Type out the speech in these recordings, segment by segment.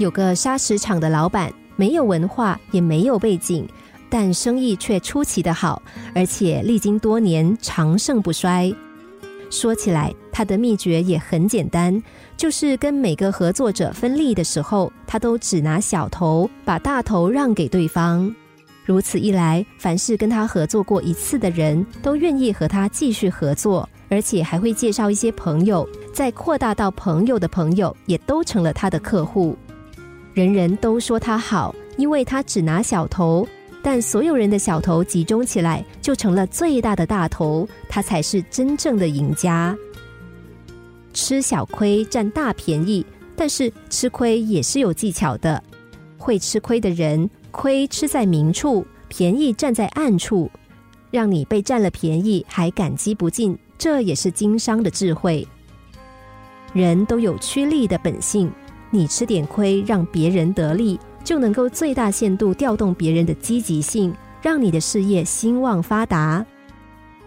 有个砂石厂的老板，没有文化，也没有背景，但生意却出奇的好，而且历经多年，长盛不衰。说起来，他的秘诀也很简单，就是跟每个合作者分利的时候，他都只拿小头，把大头让给对方。如此一来，凡是跟他合作过一次的人都愿意和他继续合作，而且还会介绍一些朋友，再扩大到朋友的朋友，也都成了他的客户。人人都说他好，因为他只拿小头。但所有人的小头集中起来，就成了最大的大头，他才是真正的赢家。吃小亏占大便宜，但是吃亏也是有技巧的。会吃亏的人，亏吃在明处，便宜占在暗处，让你被占了便宜还感激不尽，这也是经商的智慧。人都有趋利的本性，你吃点亏，让别人得利。就能够最大限度调动别人的积极性，让你的事业兴旺发达。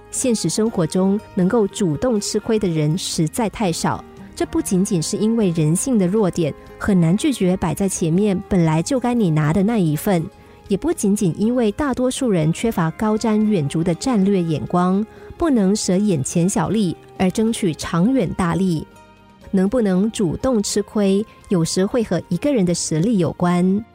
现实生活中，能够主动吃亏的人实在太少。这不仅仅是因为人性的弱点，很难拒绝摆在前面本来就该你拿的那一份；也不仅仅因为大多数人缺乏高瞻远瞩的战略眼光，不能舍眼前小利而争取长远大利。能不能主动吃亏，有时会和一个人的实力有关。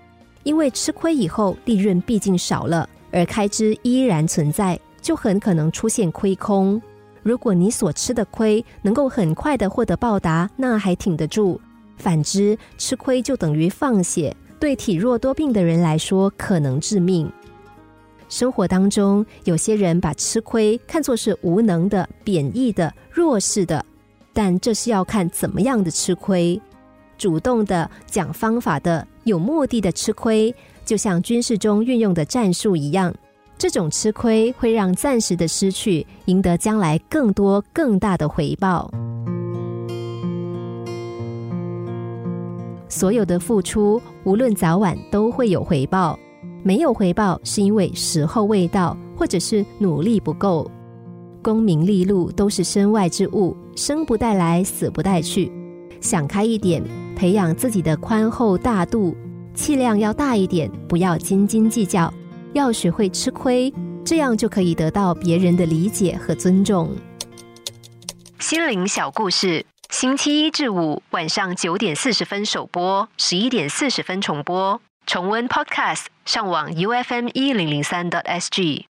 因为吃亏以后，利润毕竟少了，而开支依然存在，就很可能出现亏空。如果你所吃的亏能够很快的获得报答，那还挺得住；反之，吃亏就等于放血，对体弱多病的人来说可能致命。生活当中，有些人把吃亏看作是无能的、贬义的、弱势的。但这是要看怎么样的吃亏，主动的、讲方法的、有目的的吃亏，就像军事中运用的战术一样。这种吃亏会让暂时的失去赢得将来更多更大的回报。所有的付出，无论早晚都会有回报。没有回报，是因为时候未到，或者是努力不够。功名利禄都是身外之物，生不带来，死不带去。想开一点，培养自己的宽厚大度，气量要大一点，不要斤斤计较，要学会吃亏，这样就可以得到别人的理解和尊重。心灵小故事，星期一至五晚上九点四十分首播，十一点四十分重播。重温 Podcast，上网 U F M 一零零三 t S G。